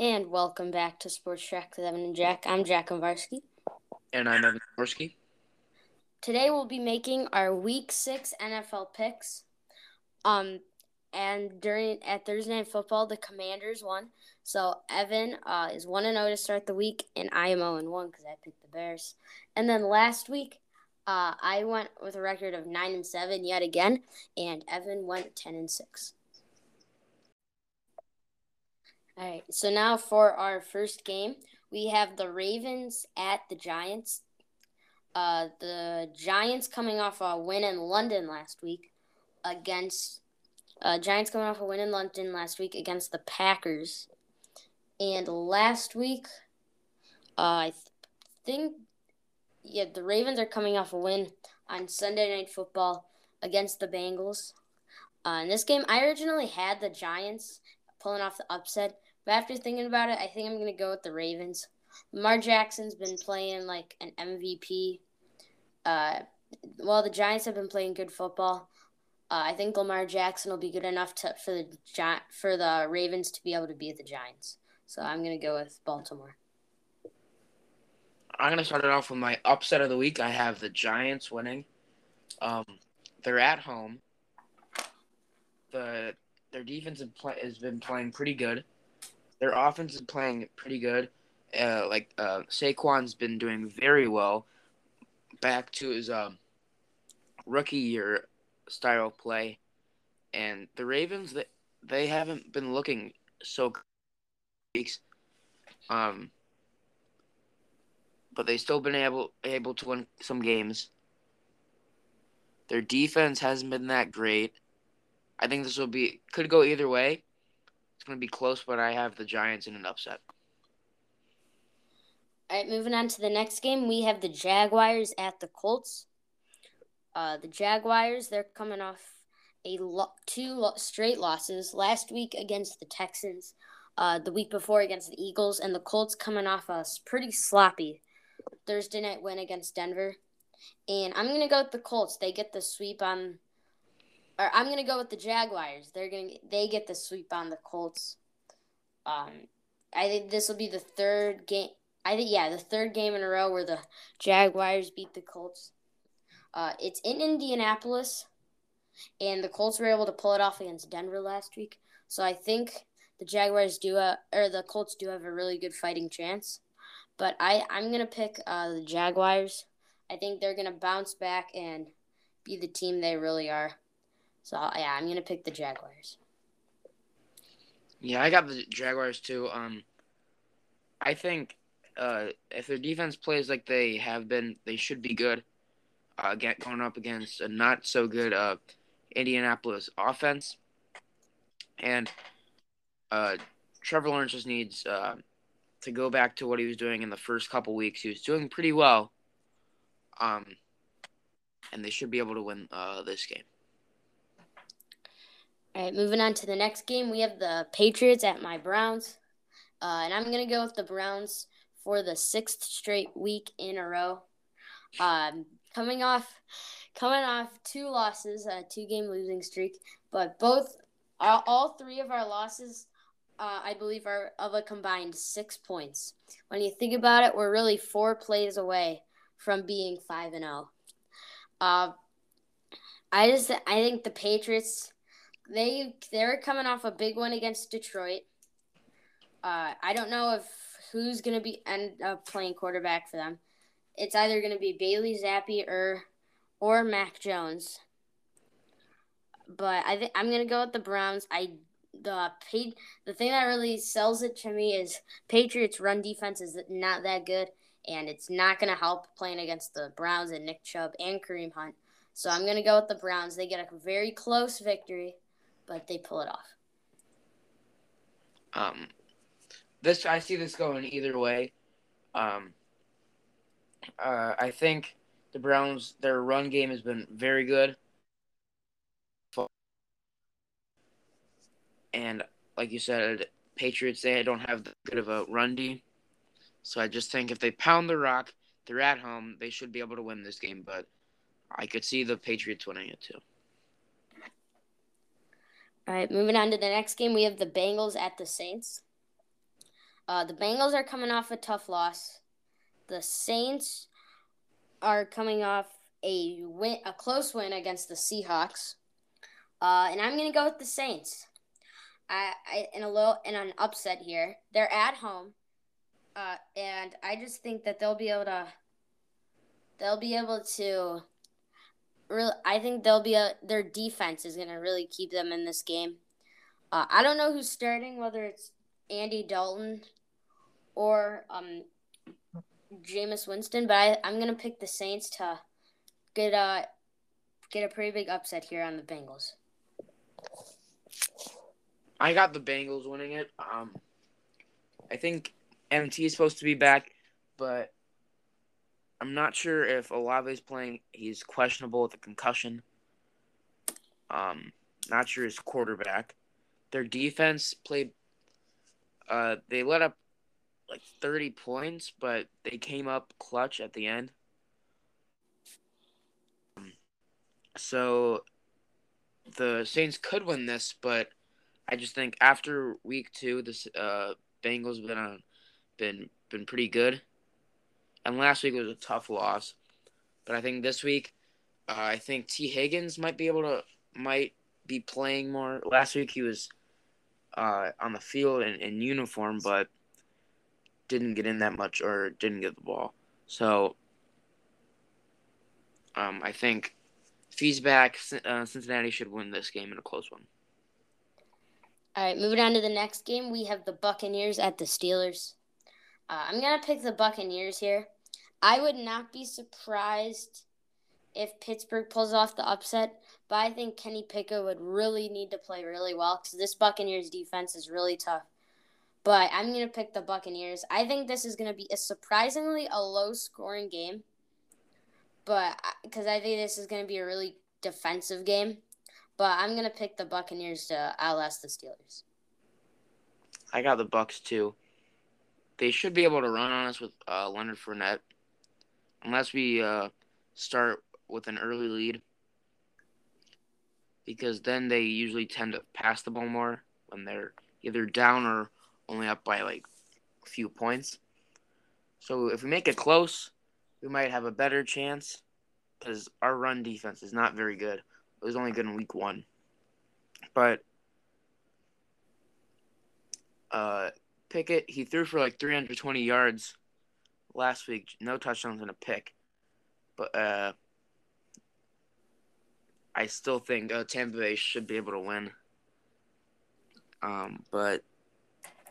And welcome back to Sports Track with Evan and Jack. I'm Jack Konvarsky. And I'm Evan Konvarsky. Today we'll be making our Week Six NFL picks. Um, and during at Thursday Night Football, the Commanders won. So Evan uh, is one and zero to start the week, and I am zero and one because I picked the Bears. And then last week, uh, I went with a record of nine and seven yet again, and Evan went ten and six. All right. So now for our first game, we have the Ravens at the Giants. Uh, the Giants coming off a win in London last week against uh, Giants coming off a win in London last week against the Packers. And last week, uh, I th- think, yeah, the Ravens are coming off a win on Sunday Night Football against the Bengals. Uh, in this game, I originally had the Giants pulling off the upset, but after thinking about it, I think I'm to go with the Ravens. Lamar Jackson's been playing like an MVP. Uh, well, the Giants have been playing good football. Uh, I think Lamar Jackson will be good enough to, for the for the Ravens to be able to beat the Giants. So I'm to go with Baltimore. I'm to start it off with my upset of the week. I have the Giants winning. Um, they're at home. The their defense has been playing pretty good. Their offense is playing pretty good. Uh, like uh, Saquon's been doing very well. Back to his um, rookie year style play, and the Ravens they, they haven't been looking so weeks. Um, but they've still been able able to win some games. Their defense hasn't been that great. I think this will be could go either way. It's going to be close, but I have the Giants in an upset. All right, moving on to the next game, we have the Jaguars at the Colts. Uh, the Jaguars, they're coming off a lo- two lo- straight losses last week against the Texans, uh, the week before against the Eagles, and the Colts coming off a pretty sloppy Thursday night win against Denver. And I'm gonna go with the Colts. They get the sweep on or I'm gonna go with the Jaguars. They're gonna they get the sweep on the Colts. Um, I think this will be the third game. I think yeah, the third game in a row where the Jaguars beat the Colts. Uh, it's in Indianapolis, and the Colts were able to pull it off against Denver last week. So I think the Jaguars do a, or the Colts do have a really good fighting chance. But I I'm gonna pick uh, the Jaguars. I think they're gonna bounce back and be the team they really are. So yeah, I'm gonna pick the Jaguars. Yeah, I got the Jaguars too. Um, I think uh, if their defense plays like they have been, they should be good. Uh, get going up against a not so good uh, Indianapolis offense, and uh, Trevor Lawrence just needs uh, to go back to what he was doing in the first couple weeks. He was doing pretty well, um, and they should be able to win uh, this game. All right, moving on to the next game, we have the Patriots at my Browns. Uh, and I'm going to go with the Browns for the sixth straight week in a row. Um, coming off coming off two losses, a two game losing streak, but both all, all three of our losses uh, I believe are of a combined 6 points. When you think about it, we're really 4 plays away from being 5 and 0. Uh, I just I think the Patriots they they're coming off a big one against Detroit. Uh, I don't know if who's gonna be end up playing quarterback for them. It's either gonna be Bailey Zappe or or Mac Jones. But I think I'm gonna go with the Browns. I the paid the thing that really sells it to me is Patriots run defense is not that good and it's not gonna help playing against the Browns and Nick Chubb and Kareem Hunt. So I'm gonna go with the Browns. They get a very close victory but they pull it off. Um, this I see this going either way. Um, uh, I think the Browns their run game has been very good, and like you said, Patriots they don't have that good of a run D. So I just think if they pound the rock, they're at home, they should be able to win this game. But I could see the Patriots winning it too. All right, moving on to the next game, we have the Bengals at the Saints. Uh, the Bengals are coming off a tough loss. The Saints are coming off a win, a close win against the Seahawks. Uh, and I'm gonna go with the Saints. I, I in a little in an upset here. They're at home, uh, and I just think that they'll be able to. They'll be able to. Really, I think they'll be a, their defense is gonna really keep them in this game. Uh, I don't know who's starting, whether it's Andy Dalton or um, Jameis Winston, but I, I'm gonna pick the Saints to get a get a pretty big upset here on the Bengals. I got the Bengals winning it. Um, I think MT is supposed to be back, but I'm not sure if Olave's playing. He's questionable with a concussion. Um, not sure his quarterback. Their defense played. Uh, they let up like 30 points, but they came up clutch at the end. So the Saints could win this, but I just think after week two, this uh, Bengals been on, been been pretty good, and last week was a tough loss. But I think this week, uh, I think Tee Higgins might be able to might be playing more. Last week he was uh, on the field in, in uniform, but didn't get in that much or didn't get the ball. So um, I think if he's back, uh, Cincinnati should win this game in a close one. All right, moving on to the next game, we have the Buccaneers at the Steelers. Uh, I'm gonna pick the Buccaneers here. I would not be surprised if Pittsburgh pulls off the upset, but I think Kenny Pickett would really need to play really well because this Buccaneers defense is really tough. But I'm to pick the Buccaneers. I think this is to be a surprisingly a low scoring game. But because I think this is to be a really defensive game. But I'm to pick the Buccaneers to outlast the Steelers. I got the Bucks too. They should be able to run on us with uh, Leonard Fournette, unless we uh, start with an early lead, because then they usually tend to pass the ball more when they're either down or only up by like a few points. So if we make it close, we might have a better chance because our run defense is not very good. It was only good in week one. But uh, Pickett, he threw for like 320 yards last week, no touchdowns and a pick. But uh, I still think uh, Tampa Bay should be able to win. Um, but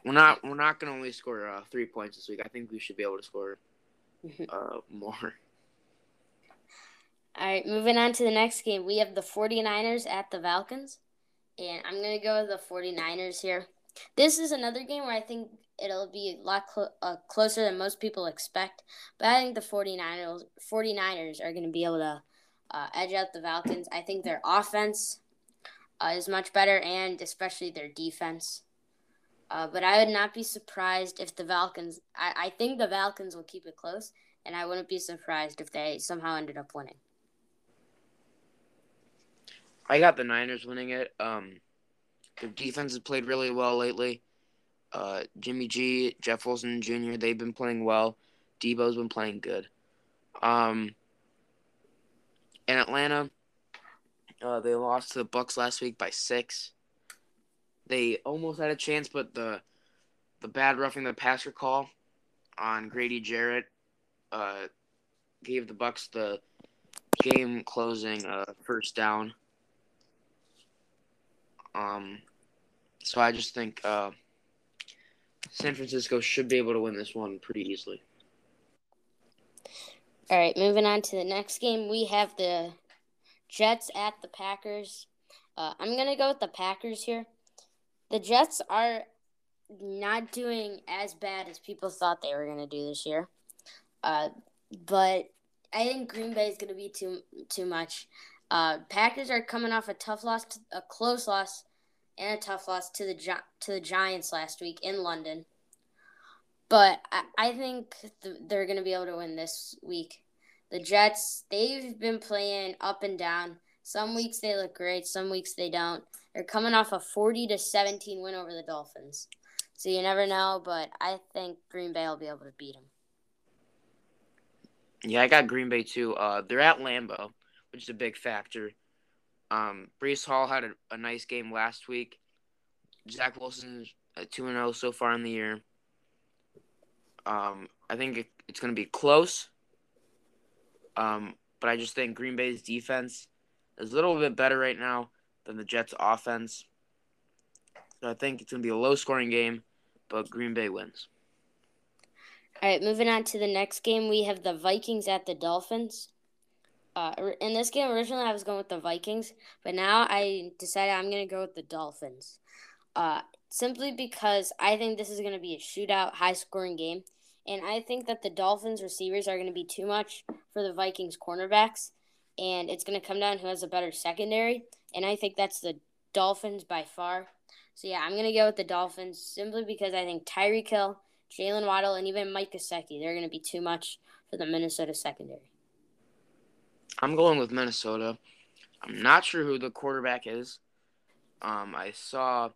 we're not we're not gonna only score uh, three points this week. I think we should be able to score uh, more. All right, moving on to the next game. We have the 49ers at the Falcons. And I'm going to go with the 49ers here. This is another game where I think it'll be a lot clo- uh, closer than most people expect. But I think the 49ers, 49ers are going to be able to uh, edge out the Falcons. I think their offense uh, is much better, and especially their defense. Uh, but I would not be surprised if the Falcons. I, I think the Falcons will keep it close, and I wouldn't be surprised if they somehow ended up winning. I got the Niners winning it. Um, their defense has played really well lately. Uh, Jimmy G, Jeff Wilson Jr. They've been playing well. Deebo's been playing good. Um, in Atlanta, uh, they lost to the Bucks last week by six. They almost had a chance, but the the bad roughing the passer call on Grady Jarrett uh, gave the Bucks the game closing uh, first down. Um, so I just think uh, San Francisco should be able to win this one pretty easily. All right, moving on to the next game, we have the Jets at the Packers. Uh, I'm gonna go with the Packers here. The Jets are not doing as bad as people thought they were gonna do this year, uh, but I think Green Bay is gonna be too too much. Uh, Packers are coming off a tough loss, a close loss, and a tough loss to the to the Giants last week in London. But I, I think th- they're going to be able to win this week. The Jets, they've been playing up and down. Some weeks they look great, some weeks they don't. They're coming off a 40 to 17 win over the Dolphins. So you never know, but I think Green Bay will be able to beat them. Yeah, I got Green Bay too. Uh, they're at Lambeau, which is a big factor. Um, Breece Hall had a, a nice game last week. Zach Wilson's at two and zero oh so far in the year. Um, I think it, it's going to be close. Um, but I just think Green Bay's defense is a little bit better right now than the Jets' offense. So I think it's going to be a low scoring game, but Green Bay wins. All right, moving on to the next game, we have the Vikings at the Dolphins. Uh, in this game, originally I was going with the Vikings, but now I decided I'm going to go with the Dolphins. Uh, simply because I think this is going to be a shootout, high scoring game. And I think that the Dolphins receivers are going to be too much for the Vikings cornerbacks. And it's going to come down who has a better secondary. And I think that's the Dolphins by far. So, yeah, I'm going to go with the Dolphins simply because I think Tyreek Hill, Jaylen Waddle, and even Mike Gesicki, they're going to be too much for the Minnesota secondary. I'm going with Minnesota. I'm not sure who the quarterback is. Um, I saw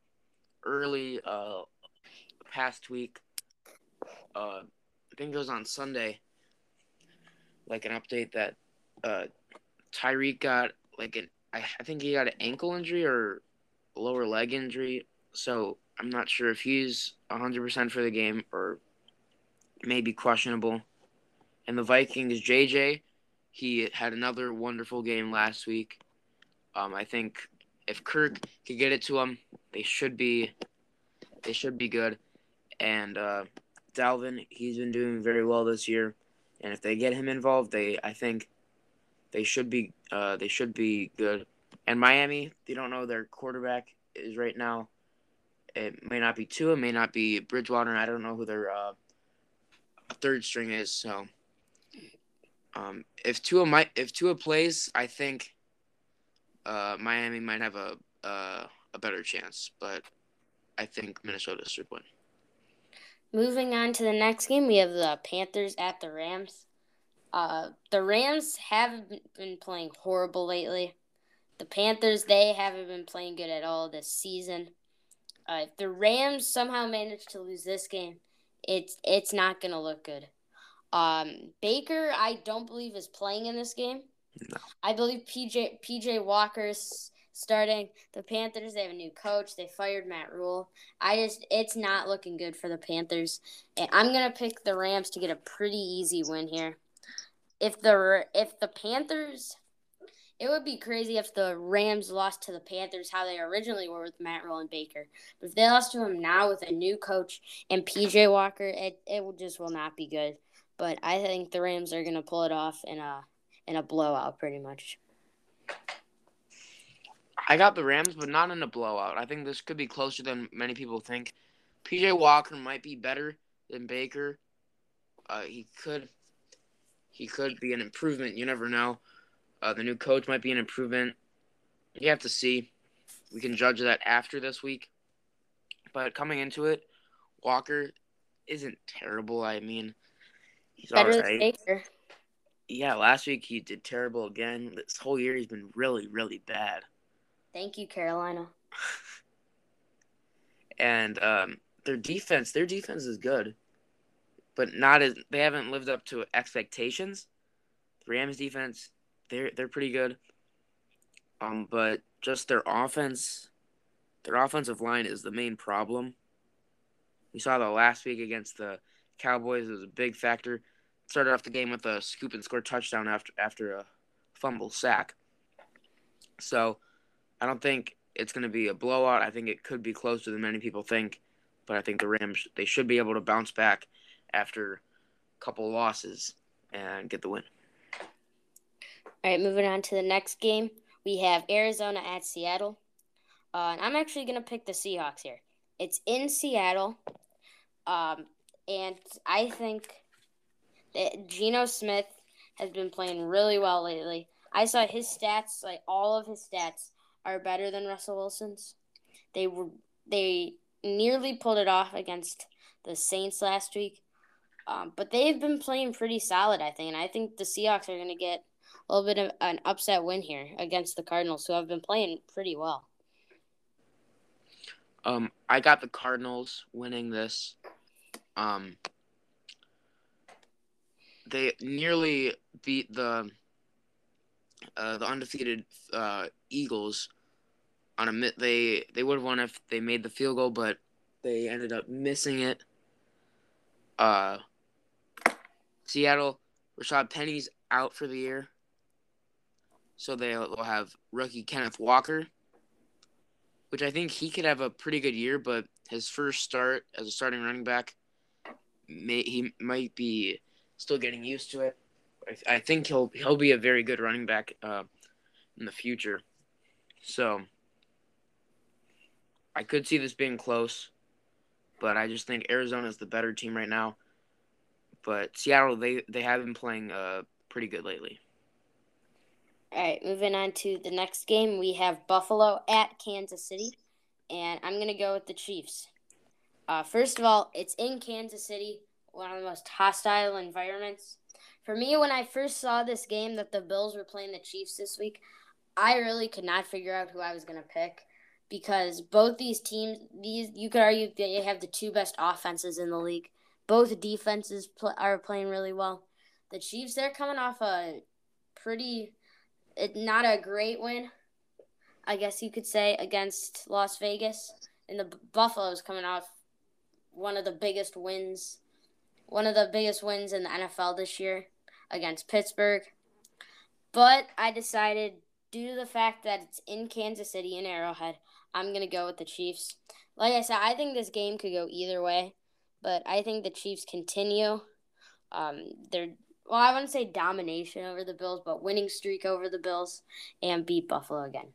early uh, past week uh, I think it was on Sunday, like an update that uh, Tyreek got like an I, I think he got an ankle injury or lower leg injury. So I'm not sure if he's 100% for the game or maybe questionable. And the Vikings, JJ, he had another wonderful game last week. Um, I think if Kirk could get it to him, they should be they should be good. And uh, Dalvin, he's been doing very well this year, and if they get him involved, they I think they should be uh, they should be good. And Miami, they don't know their quarterback is right now. It may not be Tua, may not be Bridgewater. I don't know who their uh, third string is. So, um, if Tua might if Tua plays, I think uh, Miami might have a uh, a better chance. But I think Minnesota should win. Moving on to the next game, we have the Panthers at the Rams. Uh, the Rams haven't been playing horrible lately. The Panthers, they haven't been playing good at all this season. Uh, if the Rams somehow manage to lose this game, it's it's not gonna look good. Um, Baker, I don't believe is playing in this game. No. I believe PJ PJ Walker's starting. The Panthers, they have a new coach. They fired Matt Rhule. I just, it's not looking good for the Panthers. And I'm gonna pick the Rams to get a pretty easy win here. If the if the Panthers, it would be crazy if the Rams lost to the Panthers how they originally were with Matt Rhule and Baker. But if they lost to him now with a new coach and PJ Walker, it it will just will not be good. But I think the Rams are gonna pull it off in a in a blowout, pretty much. I got the Rams, but not in a blowout. I think this could be closer than many people think. PJ Walker might be better than Baker. Uh, he could he could be an improvement. You never know. Uh, the new coach might be an improvement. You have to see. We can judge that after this week. But coming into it, Walker isn't terrible. I mean, he's better all right. Baker. Yeah, last week he did terrible again. This whole year he's been really, really bad. Thank you, Carolina. and um, their defense, their defense is good, but not as they haven't lived up to expectations. The Rams defense, they're they're pretty good. Um, but just their offense, their offensive line is the main problem. We saw that last week against the Cowboys. It was a big factor. Started off the game with a scoop and score touchdown after after a fumble sack. So I don't think it's going to be a blowout. I think it could be closer than many people think, but I think the Rams they should be able to bounce back after a couple losses and get the win. All right, moving on to the next game, we have Arizona at Seattle. Uh, and I'm actually going to pick the Seahawks here. It's in Seattle, um, and I think Geno Smith has been playing really well lately. I saw his stats, like all of his stats, are better than Russell Wilson's. They were they nearly pulled it off against the Saints last week, um, but they've been playing pretty solid, I think. And I think the Seahawks are going to get a little bit of an upset win here against the Cardinals, who have been playing pretty well. Um, I got the Cardinals winning this. Um, they nearly beat the uh, the undefeated uh, Eagles on a they they would have won if they made the field goal, but they ended up missing it. Uh, Seattle, Rashad Penny's out for the year, so they'll have rookie Kenneth Walker, which I think he could have a pretty good year, but his first start as a starting running back, may, he might be still getting used to it. I, I think he'll he'll be a very good running back uh, in the future. So I could see this being close, but I just think Arizona is the better team right now. But Seattle, they they have been playing uh, pretty good lately. All right, moving on to the next game, we have Buffalo at Kansas City, and I'm gonna go with the Chiefs. Uh, first of all, it's in Kansas City, one of the most hostile environments. For me, when I first saw this game that the Bills were playing the Chiefs this week, I really could not figure out who I was gonna pick because both these teams, these you could argue they have the two best offenses in the league. Both defenses pl- are playing really well. The Chiefs, they're coming off a pretty, it, not a great win, I guess you could say, against Las Vegas. And the Buffalo's coming off one of the biggest wins, one of the biggest wins in the NFL this year against Pittsburgh. But I decided, due to the fact that it's in Kansas City in Arrowhead, I'm going to go with the Chiefs. Like I said, I think this game could go either way, but I think the Chiefs continue. Um, they're well, I wouldn't say domination over the Bills, but winning streak over the Bills and beat Buffalo again.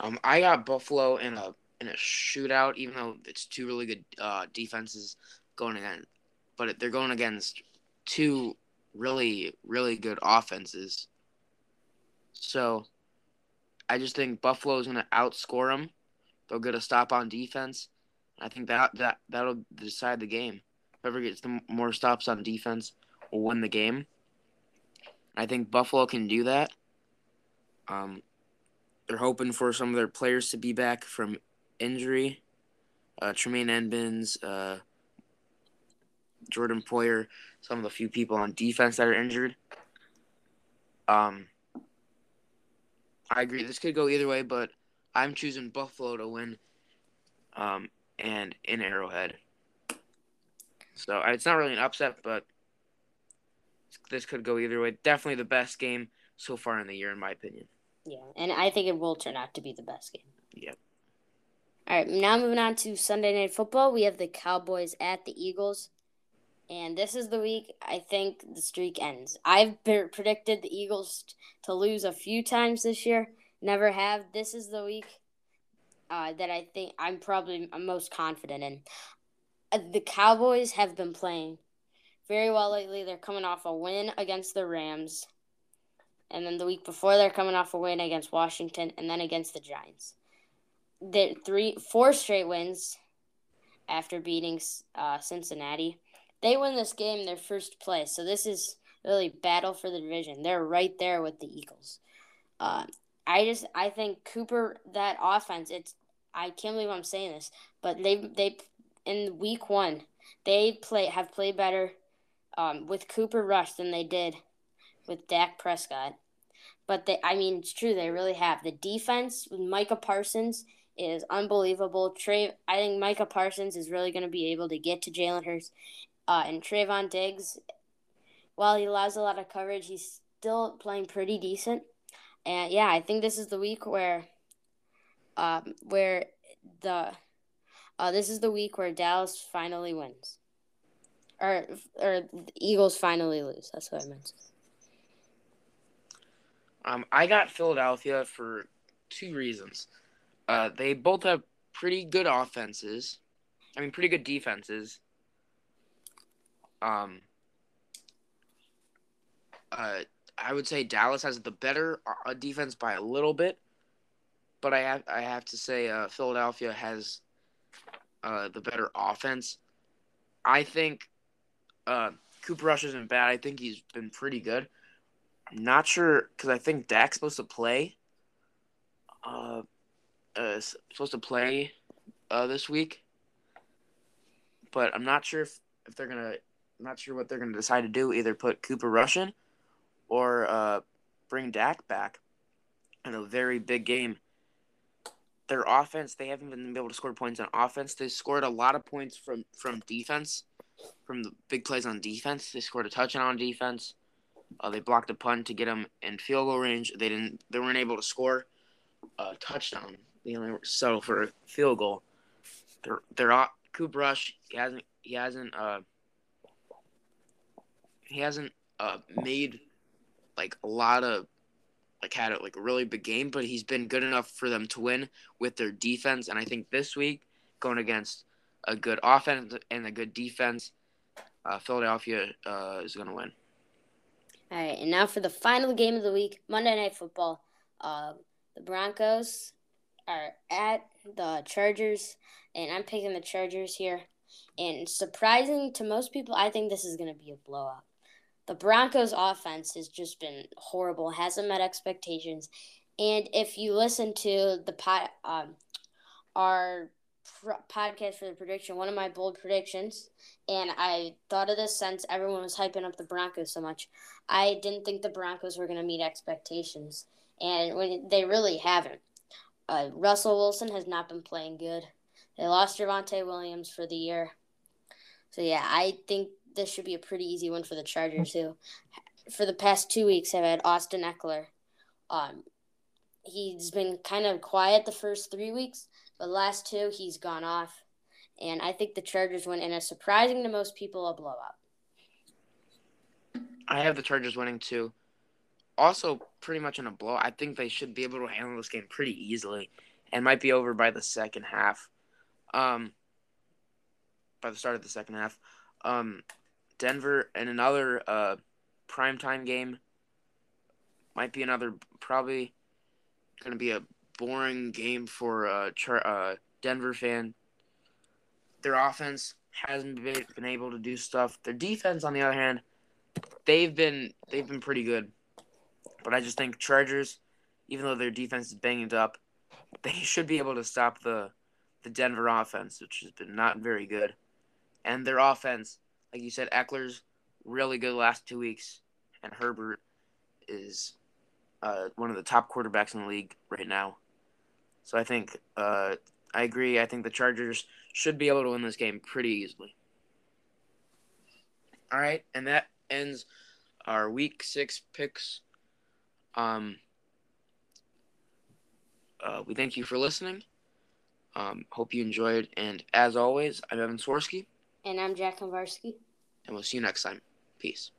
Um, I got Buffalo in a in a shootout, even though it's two really good uh, defenses going against, but they're going against two really really good offenses. So I just think Buffalo is going to outscore them. They'll get a stop on defense. I think that that that'll decide the game. Whoever gets the more stops on defense will win the game. I think Buffalo can do that. Um, they're hoping for some of their players to be back from injury. Uh, Tremaine Edmunds, uh, Jordan Poyer, some of the few people on defense that are injured. Um, I agree. This could go either way, but I'm choosing Buffalo to win, um, and in Arrowhead. So it's not really an upset, but this could go either way. Definitely the best game so far in the year, in my opinion. Yeah, and I think it will turn out to be the best game. Yep. All right, now moving on to Sunday Night Football, we have the Cowboys at the Eagles. And this is the week I think the streak ends. I've predicted the Eagles to lose a few times this year. Never have. This is the week uh, that I think I'm probably most confident in. Uh, the Cowboys have been playing very well lately. They're coming off a win against the Rams. And then the week before, they're coming off a win against Washington and then against the Giants. They're three, four straight wins after beating uh, Cincinnati they win this game, they're first place. So this is really battle for the division. They're right there with the Eagles. Uh, I just I think Cooper that offense. It's I can't believe I'm saying this, but they they in week one they play have played better um, with Cooper Rush than they did with Dak Prescott. But they I mean it's true they really have the defense with Micah Parsons is unbelievable. Trey, I think Micah Parsons is really going to be able to get to Jalen Hurts, uh, and Trevon Diggs, while he allows a lot of coverage, he's still playing pretty decent. And yeah, I think this is the week where, um, where the, uh, this is the week where Dallas finally wins, or or Eagles finally lose. That's what I meant. Um, I got Philadelphia for two reasons. Uh, they both have pretty good offenses. I mean, pretty good defenses. Um, uh, I would say Dallas has the better uh, defense by a little bit, but I have I have to say uh, Philadelphia has uh, the better offense. I think uh, Cooper Rush isn't bad. I think he's been pretty good. I'm Not sure because I think Dak's supposed to play. Uh, uh, supposed to play uh, this week, but I'm not sure if, if they're gonna. I'm not sure what they're gonna decide to do. Either put Cooper Rush in, or uh, bring Dak back in a very big game. Their offense, they haven't been able to score points on offense. They scored a lot of points from from defense, from the big plays on defense. They scored a touchdown on defense. Uh, they blocked a punt to get them in field goal range. They didn't. They weren't able to score a touchdown. They only settled for a field goal. They're they're Coop Rush. He hasn't he hasn't uh he hasn't uh made like a lot of like had a, like a really big game, but he's been good enough for them to win with their defense. And I think this week going against a good offense and a good defense, uh, Philadelphia uh, is going to win. All right, and now for the final game of the week, Monday Night Football. Uh, the Broncos are at the Chargers, and I'm picking the Chargers here. And surprising to most people, I think this is going to be a blowout. The Broncos' offense has just been horrible, hasn't met expectations. And if you listen to the pod, um, our podcast for the prediction, one of my bold predictions, and I thought of this since everyone was hyping up the Broncos so much. I didn't think the Broncos were going to meet expectations, and when they really haven't. Uh, Russell Wilson has not been playing good. They lost Javonte Williams for the year. So yeah, I think this should be a pretty easy one for the Chargers who for the past two weeks have had Austin Ekeler. Um, he's been kind of quiet the first three weeks, but last two, he's gone off. And I think the Chargers win in a surprising to most people a blowout. I have the Chargers winning too. Also, pretty much in a blow. I think they should be able to handle this game pretty easily, and might be over by the second half. Um, by the start of the second half. Um, Denver and another uh primetime game. Might be another probably going to be a boring game for a Char- uh, Denver fan. Their offense hasn't been able to do stuff. Their defense, on the other hand, they've been they've been pretty good. But I just think Chargers, even though their defense is banged up, they should be able to stop the the Denver offense, which has been not very good. And their offense, like you said, Ekeler's really good last two weeks, and Herbert is uh, one of the top quarterbacks in the league right now. So I think uh, I agree. I think the Chargers should be able to win this game pretty easily. All right, and that ends our week six picks. Um, uh, we thank you for listening. Um, hope you enjoyed. And as always, I'm Evan Swirsky. And I'm Jack Konvarsky. And we'll see you next time. Peace.